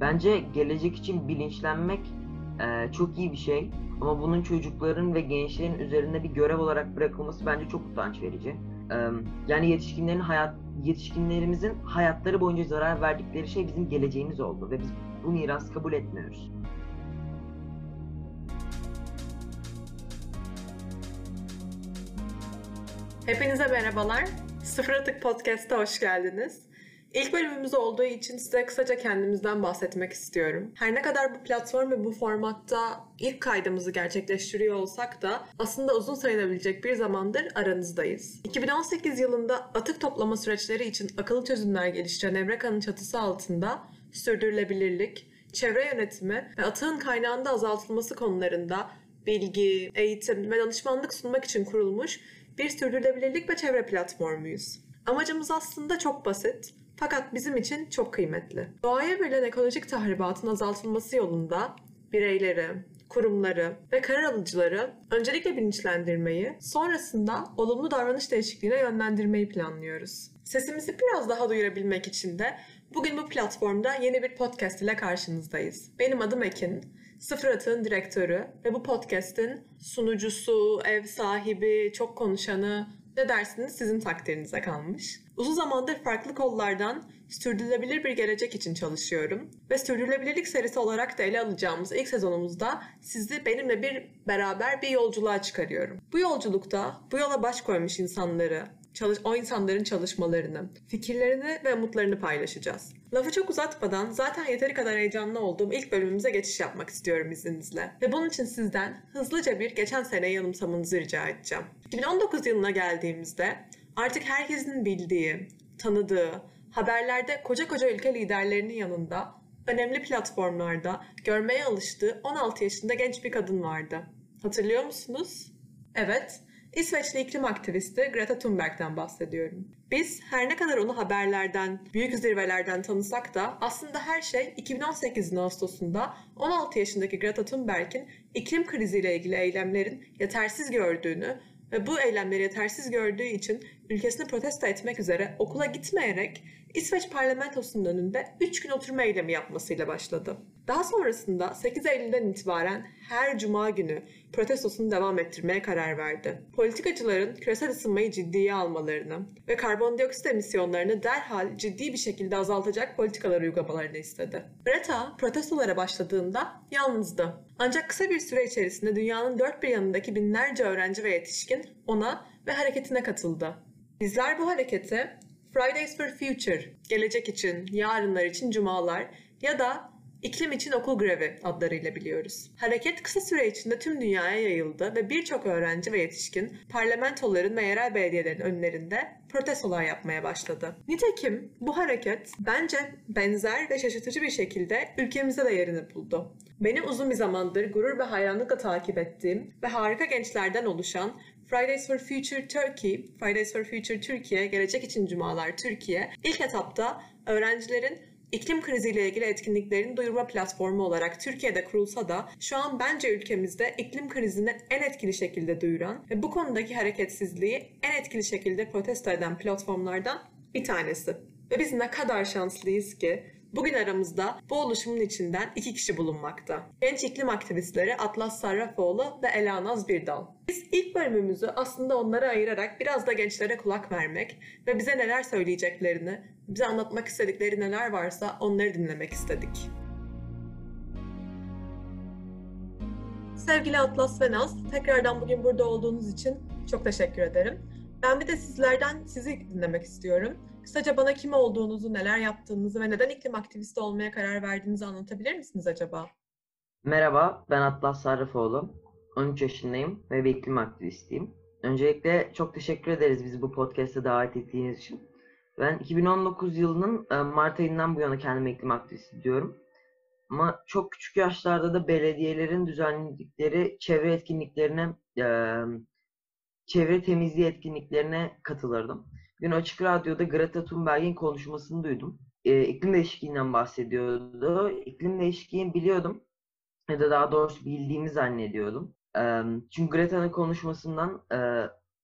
Bence gelecek için bilinçlenmek e, çok iyi bir şey. Ama bunun çocukların ve gençlerin üzerinde bir görev olarak bırakılması bence çok utanç verici. E, yani yetişkinlerin hayat yetişkinlerimizin hayatları boyunca zarar verdikleri şey bizim geleceğimiz oldu ve biz bu miras kabul etmiyoruz. Hepinize merhabalar. Sıfır Atık Podcast'a hoş geldiniz. İlk bölümümüz olduğu için size kısaca kendimizden bahsetmek istiyorum. Her ne kadar bu platform ve bu formatta ilk kaydımızı gerçekleştiriyor olsak da aslında uzun sayılabilecek bir zamandır aranızdayız. 2018 yılında atık toplama süreçleri için akıllı çözümler geliştiren Evreka'nın çatısı altında sürdürülebilirlik, çevre yönetimi ve atığın kaynağında azaltılması konularında bilgi, eğitim ve danışmanlık sunmak için kurulmuş bir sürdürülebilirlik ve çevre platformuyuz. Amacımız aslında çok basit fakat bizim için çok kıymetli. Doğaya verilen ekolojik tahribatın azaltılması yolunda bireyleri, kurumları ve karar alıcıları öncelikle bilinçlendirmeyi, sonrasında olumlu davranış değişikliğine yönlendirmeyi planlıyoruz. Sesimizi biraz daha duyurabilmek için de bugün bu platformda yeni bir podcast ile karşınızdayız. Benim adım Ekin. Sıfır Atığın direktörü ve bu podcast'in sunucusu, ev sahibi, çok konuşanı ne dersiniz sizin takdirinize kalmış. Uzun zamandır farklı kollardan sürdürülebilir bir gelecek için çalışıyorum. Ve sürdürülebilirlik serisi olarak da ele alacağımız ilk sezonumuzda sizi benimle bir beraber bir yolculuğa çıkarıyorum. Bu yolculukta bu yola baş koymuş insanları, çalış o insanların çalışmalarını, fikirlerini ve umutlarını paylaşacağız. Lafı çok uzatmadan zaten yeteri kadar heyecanlı olduğum ilk bölümümüze geçiş yapmak istiyorum izninizle. Ve bunun için sizden hızlıca bir geçen seneyi yanımsamanızı rica edeceğim. 2019 yılına geldiğimizde artık herkesin bildiği, tanıdığı, haberlerde koca koca ülke liderlerinin yanında önemli platformlarda görmeye alıştığı 16 yaşında genç bir kadın vardı. Hatırlıyor musunuz? Evet, İsveçli iklim aktivisti Greta Thunberg'den bahsediyorum. Biz her ne kadar onu haberlerden, büyük zirvelerden tanısak da aslında her şey 2018'in Ağustos'unda 16 yaşındaki Greta Thunberg'in iklim kriziyle ilgili eylemlerin yetersiz gördüğünü ve bu eylemleri yetersiz gördüğü için ülkesini protesto etmek üzere okula gitmeyerek İsveç parlamentosunun önünde 3 gün oturma eylemi yapmasıyla başladı. Daha sonrasında 8 Eylül'den itibaren her cuma günü protestosunu devam ettirmeye karar verdi. Politikacıların küresel ısınmayı ciddiye almalarını ve karbondioksit emisyonlarını derhal ciddi bir şekilde azaltacak politikalar uygulamalarını istedi. Greta protestolara başladığında yalnızdı. Ancak kısa bir süre içerisinde dünyanın dört bir yanındaki binlerce öğrenci ve yetişkin ona ve hareketine katıldı. Bizler bu hareketi Fridays for Future, gelecek için, yarınlar için cumalar ya da iklim için okul grevi adlarıyla biliyoruz. Hareket kısa süre içinde tüm dünyaya yayıldı ve birçok öğrenci ve yetişkin parlamentoların ve yerel belediyelerin önlerinde protestolar yapmaya başladı. Nitekim bu hareket bence benzer ve şaşırtıcı bir şekilde ülkemizde de yerini buldu. Benim uzun bir zamandır gurur ve hayranlıkla takip ettiğim ve harika gençlerden oluşan Fridays for Future Turkey, Fridays for Future Türkiye, Gelecek için Cumalar Türkiye ilk etapta öğrencilerin iklim kriziyle ilgili etkinliklerin duyurma platformu olarak Türkiye'de kurulsa da şu an bence ülkemizde iklim krizini en etkili şekilde duyuran ve bu konudaki hareketsizliği en etkili şekilde protesto eden platformlardan bir tanesi. Ve biz ne kadar şanslıyız ki Bugün aramızda bu oluşumun içinden iki kişi bulunmakta. Genç iklim aktivistleri Atlas Sarrafoğlu ve Elanaz Birdal. Biz ilk bölümümüzü aslında onlara ayırarak biraz da gençlere kulak vermek ve bize neler söyleyeceklerini, bize anlatmak istedikleri neler varsa onları dinlemek istedik. Sevgili Atlas ve Naz, tekrardan bugün burada olduğunuz için çok teşekkür ederim. Ben bir de sizlerden sizi dinlemek istiyorum. Kısaca bana kim olduğunuzu, neler yaptığınızı ve neden iklim aktivisti olmaya karar verdiğinizi anlatabilir misiniz acaba? Merhaba, ben Atlas Sarrafoğlu. 13 yaşındayım ve bir iklim aktivistiyim. Öncelikle çok teşekkür ederiz bizi bu podcast'e davet ettiğiniz için. Ben 2019 yılının e, Mart ayından bu yana kendime iklim aktivisti diyorum. Ama çok küçük yaşlarda da belediyelerin düzenledikleri çevre etkinliklerine, e, çevre temizliği etkinliklerine katılırdım. Gün Açık Radyo'da Greta Thunberg'in konuşmasını duydum. E, iklim değişikliğinden bahsediyordu. İklim değişikliğini biliyordum. Ya da daha doğrusu bildiğimi zannediyordum. E, çünkü Greta'nın konuşmasından e,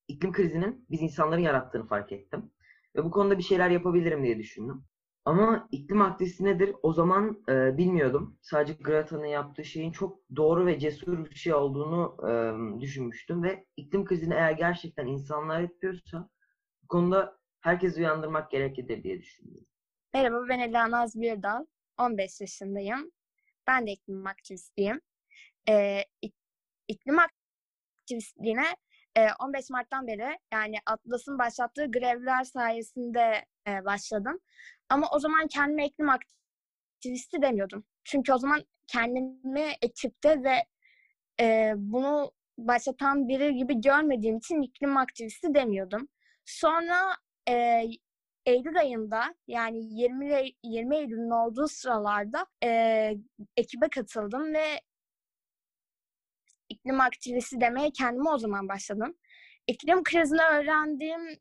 iklim krizinin biz insanların yarattığını fark ettim. Ve bu konuda bir şeyler yapabilirim diye düşündüm. Ama iklim aktivisti nedir? O zaman e, bilmiyordum. Sadece Greta'nın yaptığı şeyin çok doğru ve cesur bir şey olduğunu e, düşünmüştüm ve iklim krizini eğer gerçekten insanlar yapıyorsa konuda herkesi uyandırmak gerekir diye düşünüyorum. Merhaba ben Ela Naz Birdal. 15 yaşındayım. Ben de iklim aktivistiyim. Ee, iklim aktivistliğine 15 Mart'tan beri yani Atlas'ın başlattığı grevler sayesinde başladım. Ama o zaman kendime iklim aktivisti demiyordum. Çünkü o zaman kendimi ekipte ve e, bunu başlatan biri gibi görmediğim için iklim aktivisti demiyordum. Sonra e, Eylül ayında yani 20 20 Eylül'ün olduğu sıralarda e, ekibe katıldım ve iklim aktivisti demeye kendime o zaman başladım. İklim krizini öğrendiğimde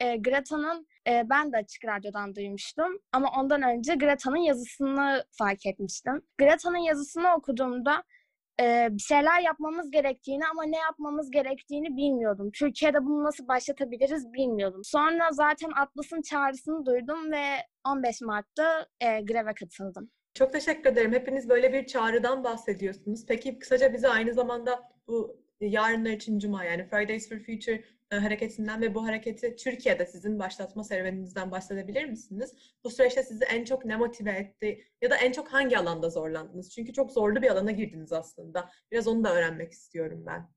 e, Greta'nın e, ben de açık radyodan duymuştum ama ondan önce Greta'nın yazısını fark etmiştim. Greta'nın yazısını okuduğumda e, bir şeyler yapmamız gerektiğini ama ne yapmamız gerektiğini bilmiyordum. Türkiye'de bunu nasıl başlatabiliriz bilmiyordum. Sonra zaten Atlas'ın çağrısını duydum ve 15 Mart'ta e, greve katıldım. Çok teşekkür ederim. Hepiniz böyle bir çağrıdan bahsediyorsunuz. Peki kısaca bize aynı zamanda bu yarınlar için Cuma yani Fridays for Future hareketinden ve bu hareketi Türkiye'de sizin başlatma serüveninizden bahsedebilir misiniz? Bu süreçte sizi en çok ne motive etti ya da en çok hangi alanda zorlandınız? Çünkü çok zorlu bir alana girdiniz aslında. Biraz onu da öğrenmek istiyorum ben.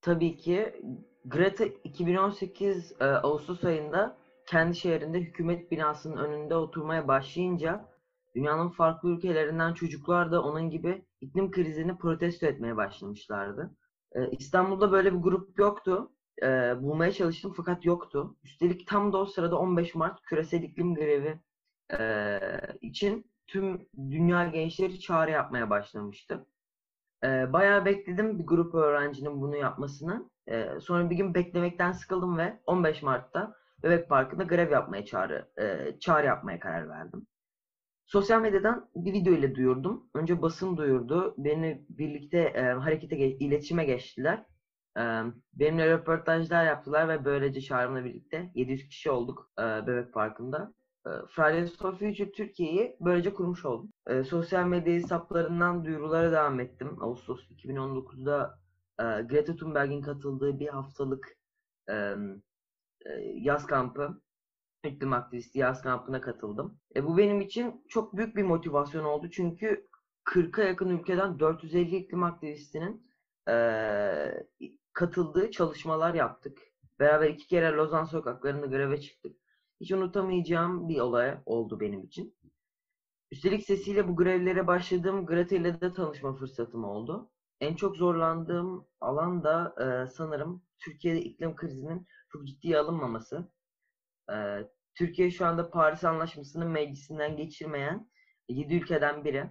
Tabii ki Greta 2018 e, Ağustos ayında kendi şehrinde hükümet binasının önünde oturmaya başlayınca dünyanın farklı ülkelerinden çocuklar da onun gibi iklim krizini protesto etmeye başlamışlardı. E, İstanbul'da böyle bir grup yoktu e, bulmaya çalıştım fakat yoktu. Üstelik tam da o sırada 15 Mart küresel iklim grevi e, için tüm dünya gençleri çağrı yapmaya başlamıştı. E, bayağı bekledim bir grup öğrencinin bunu yapmasını. E, sonra bir gün beklemekten sıkıldım ve 15 Mart'ta Bebek Parkı'nda grev yapmaya çağrı, e, çağrı yapmaya karar verdim. Sosyal medyadan bir video ile duyurdum. Önce basın duyurdu. Beni birlikte e, harekete, iletişime geçtiler. Benimle röportajlar yaptılar ve böylece Şahrım'la birlikte 700 kişi olduk Bebek Parkı'nda. Fridays for Future Türkiye'yi böylece kurmuş oldum. Sosyal medya hesaplarından duyurulara devam ettim. Ağustos 2019'da Greta Thunberg'in katıldığı bir haftalık yaz kampı, iklim aktivisti yaz kampına katıldım. E, bu benim için çok büyük bir motivasyon oldu çünkü 40'a yakın ülkeden 450 iklim aktivistinin katıldığı çalışmalar yaptık. Beraber iki kere Lozan sokaklarında greve çıktık. Hiç unutamayacağım bir olay oldu benim için. Üstelik sesiyle bu grevlere başladığım Greta ile de tanışma fırsatım oldu. En çok zorlandığım alan da e, sanırım Türkiye'de iklim krizinin çok ciddiye alınmaması. E, Türkiye şu anda Paris Anlaşması'nın meclisinden geçirmeyen 7 ülkeden biri.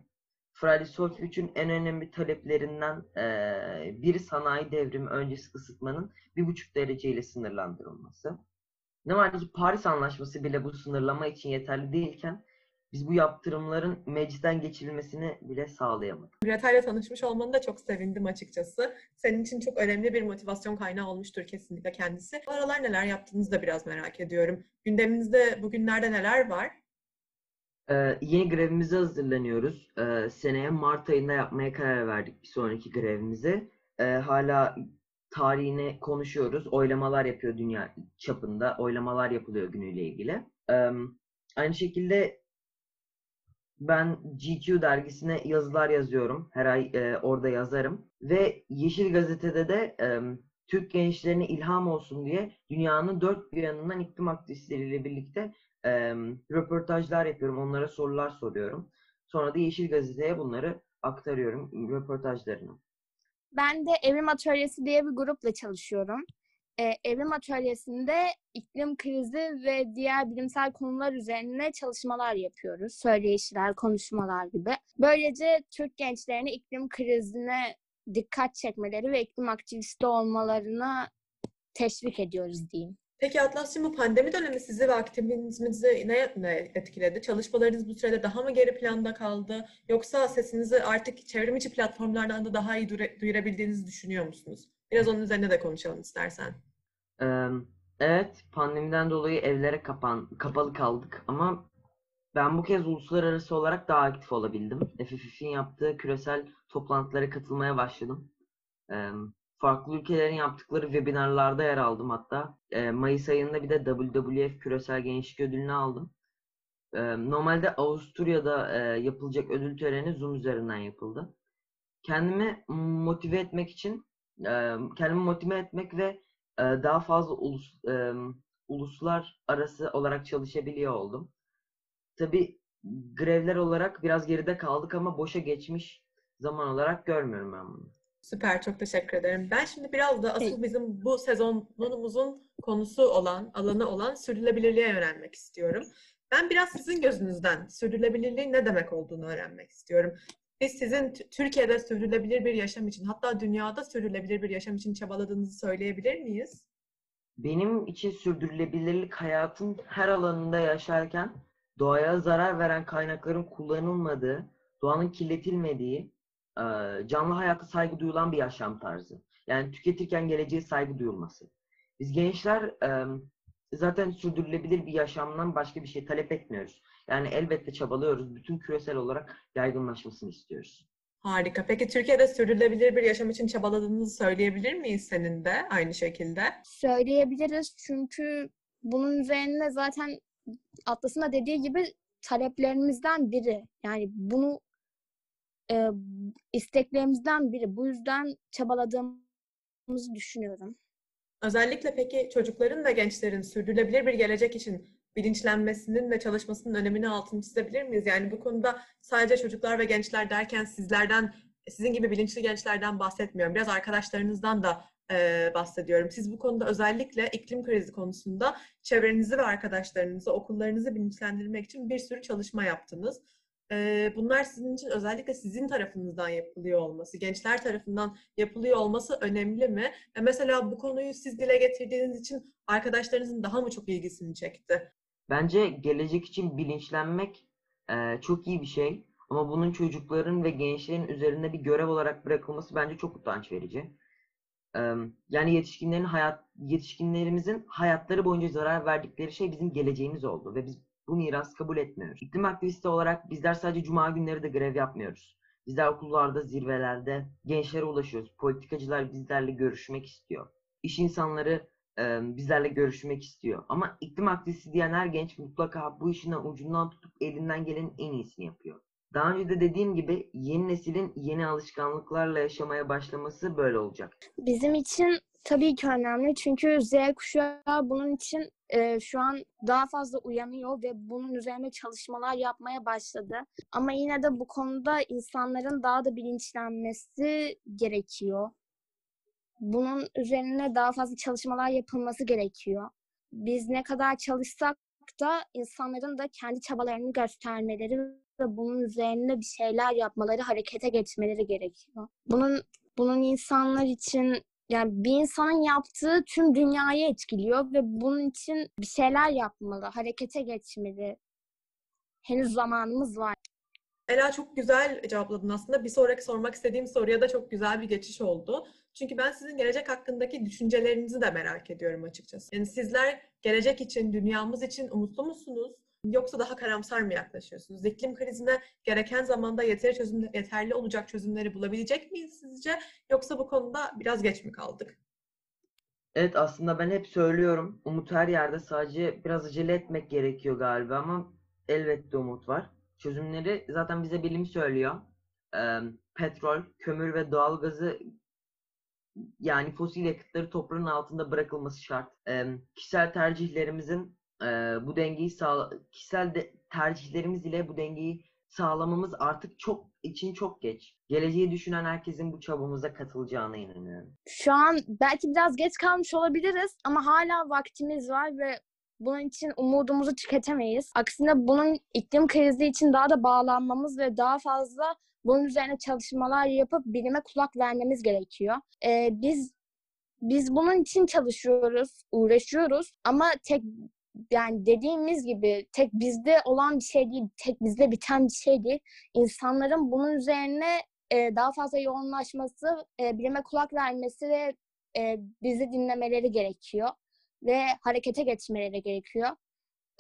Fridays for Future'ın en önemli taleplerinden e, biri sanayi devrimi öncesi ısıtmanın bir buçuk dereceyle sınırlandırılması. Ne var ki Paris Anlaşması bile bu sınırlama için yeterli değilken biz bu yaptırımların meclisten geçirilmesini bile sağlayamadık. Greta ile tanışmış olmanı da çok sevindim açıkçası. Senin için çok önemli bir motivasyon kaynağı olmuştur kesinlikle kendisi. Bu aralar neler yaptığınızı da biraz merak ediyorum. Gündeminizde bugünlerde neler var? Ee, yeni grevimize hazırlanıyoruz. Ee, seneye Mart ayında yapmaya karar verdik bir sonraki grevimizi. Ee, hala tarihini konuşuyoruz. Oylamalar yapıyor dünya çapında. Oylamalar yapılıyor günüyle ilgili. Ee, aynı şekilde ben GQ dergisine yazılar yazıyorum. Her ay e, orada yazarım. Ve Yeşil Gazete'de de e, Türk gençlerine ilham olsun diye dünyanın dört bir yanından iklim aktivistleriyle birlikte e, röportajlar yapıyorum. Onlara sorular soruyorum. Sonra da Yeşil Gazete'ye bunları aktarıyorum röportajlarını. Ben de Evrim Atölyesi diye bir grupla çalışıyorum. Ee, Evrim Atölyesi'nde iklim krizi ve diğer bilimsel konular üzerine çalışmalar yapıyoruz. Söyleyişler, konuşmalar gibi. Böylece Türk gençlerine iklim krizine dikkat çekmeleri ve iklim aktivisti olmalarına teşvik ediyoruz diyeyim. Peki Atlas'cığım bu pandemi dönemi sizi ve aktivizminizi ne, ne etkiledi? Çalışmalarınız bu sürede daha mı geri planda kaldı? Yoksa sesinizi artık çevrim içi platformlardan da daha iyi duyurabildiğinizi düşünüyor musunuz? Biraz onun üzerine de konuşalım istersen. Ee, Evet, pandemiden dolayı evlere kapan, kapalı kaldık ama ben bu kez uluslararası olarak daha aktif olabildim. FFF'in yaptığı küresel toplantılara katılmaya başladım. Ee, farklı ülkelerin yaptıkları webinarlarda yer aldım hatta. Ee, Mayıs ayında bir de WWF Küresel Gençlik Ödülünü aldım. Normalde Avusturya'da e, yapılacak ödül töreni Zoom üzerinden yapıldı. Kendimi motive etmek için, kendimi motive etmek ve e, daha fazla ulus, uluslar arası olarak çalışabiliyor oldum. Tabii grevler olarak biraz geride kaldık ama boşa geçmiş zaman olarak görmüyorum ben bunu. Süper, çok teşekkür ederim. Ben şimdi biraz da asıl bizim bu sezonumuzun konusu olan, alanı olan sürdürülebilirliğe yönelmek istiyorum. Ben biraz sizin gözünüzden sürdürülebilirliğin ne demek olduğunu öğrenmek istiyorum. Biz sizin T- Türkiye'de sürdürülebilir bir yaşam için, hatta dünyada sürdürülebilir bir yaşam için çabaladığınızı söyleyebilir miyiz? Benim için sürdürülebilirlik hayatın her alanında yaşarken doğaya zarar veren kaynakların kullanılmadığı, doğanın kirletilmediği, e, canlı hayata saygı duyulan bir yaşam tarzı. Yani tüketirken geleceğe saygı duyulması. Biz gençler e, zaten sürdürülebilir bir yaşamdan başka bir şey talep etmiyoruz. Yani elbette çabalıyoruz. Bütün küresel olarak yaygınlaşmasını istiyoruz. Harika. Peki Türkiye'de sürdürülebilir bir yaşam için çabaladığınızı söyleyebilir miyiz senin de aynı şekilde? Söyleyebiliriz çünkü bunun üzerine zaten Atlas'ın da dediği gibi taleplerimizden biri. Yani bunu e, isteklerimizden biri. Bu yüzden çabaladığımızı düşünüyorum. Özellikle peki çocukların ve gençlerin sürdürülebilir bir gelecek için bilinçlenmesinin ve çalışmasının önemini altını çizebilir miyiz? Yani bu konuda sadece çocuklar ve gençler derken sizlerden, sizin gibi bilinçli gençlerden bahsetmiyorum. Biraz arkadaşlarınızdan da e, bahsediyorum. Siz bu konuda özellikle iklim krizi konusunda çevrenizi ve arkadaşlarınızı, okullarınızı bilinçlendirmek için bir sürü çalışma yaptınız. E, bunlar sizin için özellikle sizin tarafınızdan yapılıyor olması, gençler tarafından yapılıyor olması önemli mi? E, mesela bu konuyu siz dile getirdiğiniz için arkadaşlarınızın daha mı çok ilgisini çekti? Bence gelecek için bilinçlenmek eee, çok iyi bir şey. Ama bunun çocukların ve gençlerin üzerinde bir görev olarak bırakılması bence çok utanç verici. Yani yetişkinlerin hayat, yetişkinlerimizin hayatları boyunca zarar verdikleri şey bizim geleceğimiz oldu ve biz bu miras kabul etmiyoruz. İklim aktivisti olarak bizler sadece cuma günleri de grev yapmıyoruz. Bizler okullarda, zirvelerde gençlere ulaşıyoruz. Politikacılar bizlerle görüşmek istiyor. İş insanları e, bizlerle görüşmek istiyor. Ama iklim aktivisti diyen her genç mutlaka bu işin ucundan tutup elinden gelenin en iyisini yapıyor. Daha önce de dediğim gibi yeni neslin yeni alışkanlıklarla yaşamaya başlaması böyle olacak. Bizim için tabii ki önemli çünkü Z kuşağı bunun için e, şu an daha fazla uyanıyor ve bunun üzerine çalışmalar yapmaya başladı. Ama yine de bu konuda insanların daha da bilinçlenmesi gerekiyor. Bunun üzerine daha fazla çalışmalar yapılması gerekiyor. Biz ne kadar çalışsak da insanların da kendi çabalarını göstermeleri ve bunun üzerine bir şeyler yapmaları, harekete geçmeleri gerekiyor. Bunun bunun insanlar için yani bir insanın yaptığı tüm dünyayı etkiliyor ve bunun için bir şeyler yapmalı, harekete geçmeli. Henüz zamanımız var. Ela çok güzel cevapladın aslında. Bir sonraki sormak istediğim soruya da çok güzel bir geçiş oldu. Çünkü ben sizin gelecek hakkındaki düşüncelerinizi de merak ediyorum açıkçası. Yani sizler gelecek için, dünyamız için umutlu musunuz? Yoksa daha karamsar mı yaklaşıyorsunuz? İklim krizine gereken zamanda yeteri çözüm, yeterli olacak çözümleri bulabilecek miyiz sizce? Yoksa bu konuda biraz geç mi kaldık? Evet aslında ben hep söylüyorum. Umut her yerde sadece biraz acele etmek gerekiyor galiba ama elbette umut var. Çözümleri zaten bize bilim söylüyor. Ee, petrol, kömür ve doğalgazı yani fosil yakıtları toprağın altında bırakılması şart. Ee, kişisel tercihlerimizin e, bu dengeyi sağla kişisel de, tercihlerimiz ile bu dengeyi sağlamamız artık çok için çok geç. Geleceği düşünen herkesin bu çabamıza katılacağına inanıyorum. Şu an belki biraz geç kalmış olabiliriz ama hala vaktimiz var ve bunun için umudumuzu tüketemeyiz. Aksine bunun iklim krizi için daha da bağlanmamız ve daha fazla bunun üzerine çalışmalar yapıp bilime kulak vermemiz gerekiyor. Ee, biz biz bunun için çalışıyoruz, uğraşıyoruz ama tek yani dediğimiz gibi tek bizde olan bir şey değil, tek bizde biten bir şey değil. İnsanların bunun üzerine e, daha fazla yoğunlaşması, e, bilime kulak vermesi ve e, bizi dinlemeleri gerekiyor. ve harekete geçmeleri gerekiyor.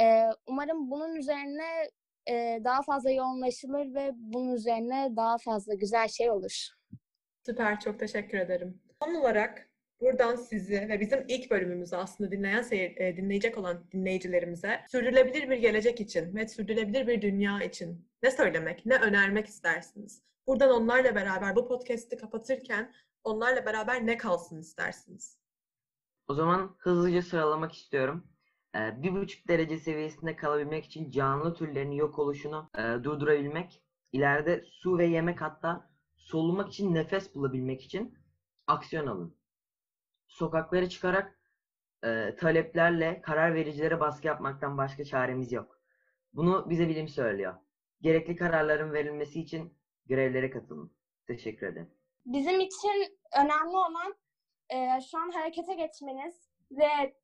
Ee, umarım bunun üzerine e, daha fazla yoğunlaşılır ve bunun üzerine daha fazla güzel şey olur. Süper, çok teşekkür ederim. Son olarak buradan sizi ve bizim ilk bölümümüzü aslında dinleyen seyir, e, dinleyecek olan dinleyicilerimize sürdürülebilir bir gelecek için ve sürdürülebilir bir dünya için ne söylemek, ne önermek istersiniz? Buradan onlarla beraber bu podcast'i kapatırken onlarla beraber ne kalsın istersiniz? O zaman hızlıca sıralamak istiyorum. Ee, bir buçuk derece seviyesinde kalabilmek için canlı türlerin yok oluşunu e, durdurabilmek, ileride su ve yemek hatta solumak için nefes bulabilmek için aksiyon alın. Sokaklara çıkarak e, taleplerle karar vericilere baskı yapmaktan başka çaremiz yok. Bunu bize bilim söylüyor. Gerekli kararların verilmesi için görevlere katılın. Teşekkür ederim. Bizim için önemli olan e, şu an harekete geçmeniz ve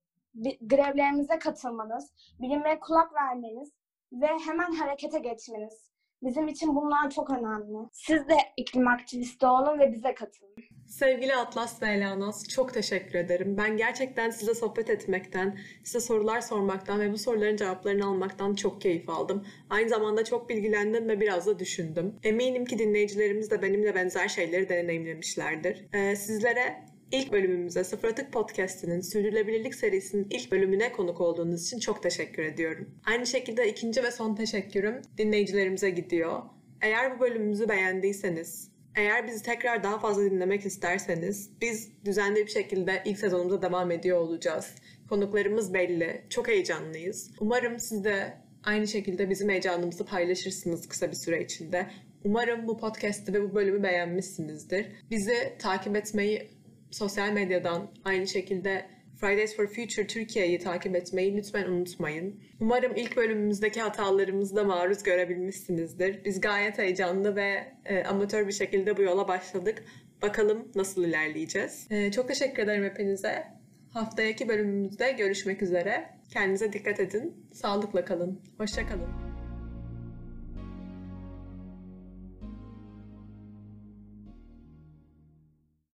grevlerimize katılmanız, bilime kulak vermeniz ve hemen harekete geçmeniz. Bizim için bunlar çok önemli. Siz de iklim aktivisti olun ve bize katılın. Sevgili Atlas ve Elanaz, çok teşekkür ederim. Ben gerçekten size sohbet etmekten, size sorular sormaktan ve bu soruların cevaplarını almaktan çok keyif aldım. Aynı zamanda çok bilgilendim ve biraz da düşündüm. Eminim ki dinleyicilerimiz de benimle benzer şeyleri deneyimlemişlerdir. Ee, sizlere ilk bölümümüze Sıfır Atık Podcast'inin Sürdürülebilirlik serisinin ilk bölümüne konuk olduğunuz için çok teşekkür ediyorum. Aynı şekilde ikinci ve son teşekkürüm dinleyicilerimize gidiyor. Eğer bu bölümümüzü beğendiyseniz, eğer bizi tekrar daha fazla dinlemek isterseniz biz düzenli bir şekilde ilk sezonumuza devam ediyor olacağız. Konuklarımız belli. Çok heyecanlıyız. Umarım siz de aynı şekilde bizim heyecanımızı paylaşırsınız kısa bir süre içinde. Umarım bu podcast'i ve bu bölümü beğenmişsinizdir. Bizi takip etmeyi sosyal medyadan aynı şekilde Fridays for Future Türkiye'yi takip etmeyi lütfen unutmayın. Umarım ilk bölümümüzdeki hatalarımızda maruz görebilmişsinizdir. Biz gayet heyecanlı ve e, amatör bir şekilde bu yola başladık. Bakalım nasıl ilerleyeceğiz. E, çok teşekkür ederim hepinize. Haftaki bölümümüzde görüşmek üzere. Kendinize dikkat edin. Sağlıkla kalın. Hoşça kalın.